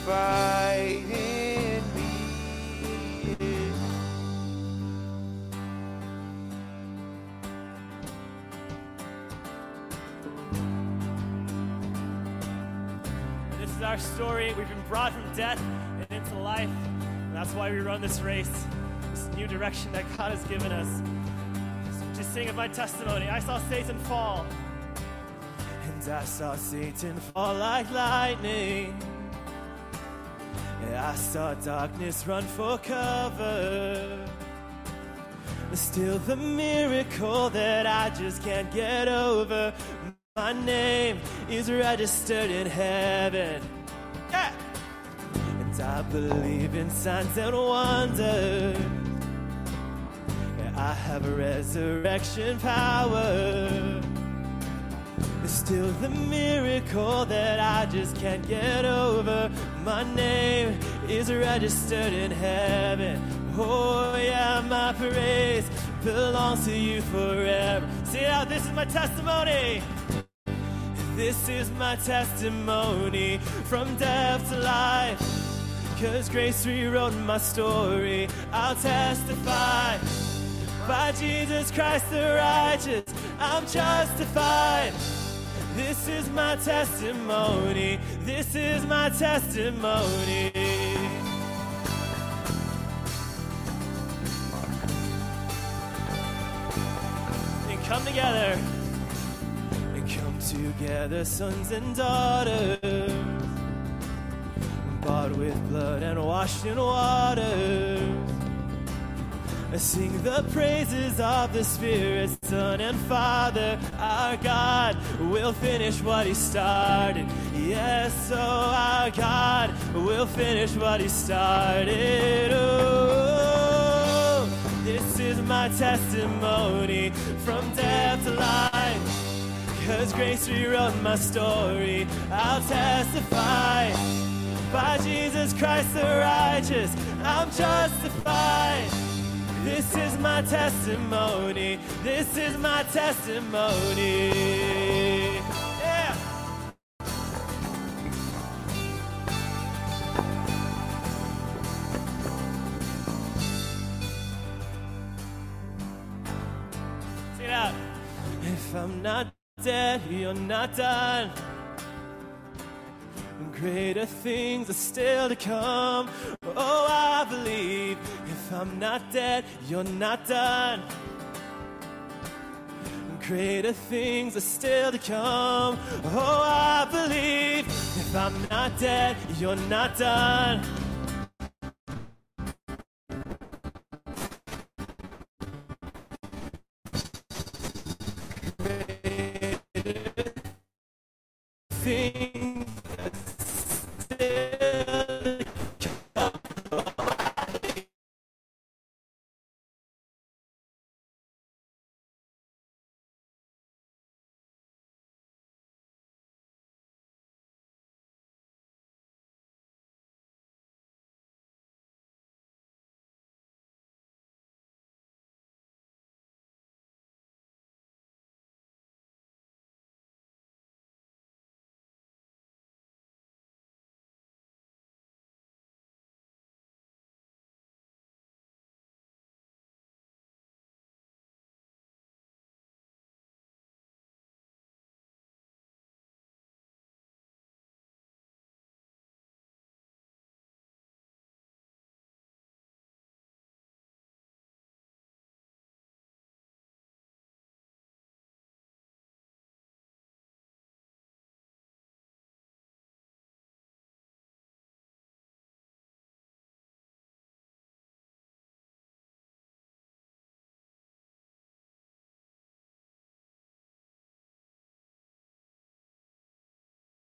This is our story. We've been brought from death and into life. That's why we run this race, this new direction that God has given us. Just sing of my testimony. I saw Satan fall, and I saw Satan fall like lightning. I saw darkness run for cover. Still, the miracle that I just can't get over. My name is registered in heaven. Yeah. And I believe in signs and wonders. Yeah, I have a resurrection power. Still, the miracle that I just can't get over. My name is registered in heaven. Oh, yeah, my praise belongs to you forever. See out, this is my testimony. This is my testimony from death to life. Cause grace rewrote my story. I'll testify by Jesus Christ the righteous. I'm justified. This is my testimony. This is my testimony. And come together. And come together, sons and daughters. Bought with blood and washed in water. Sing the praises of the Spirit, Son, and Father. Our God will finish what He started. Yes, so our God will finish what He started. Oh, this is my testimony from death to life. Cause grace rewrote my story. I'll testify by Jesus Christ the righteous. I'm justified. This is my testimony. This is my testimony. Yeah. If I'm not dead, you're not done. Greater things are still to come. Oh, I believe I'm not dead, you're not done. Greater things are still to come. Oh, I believe if I'm not dead, you're not done.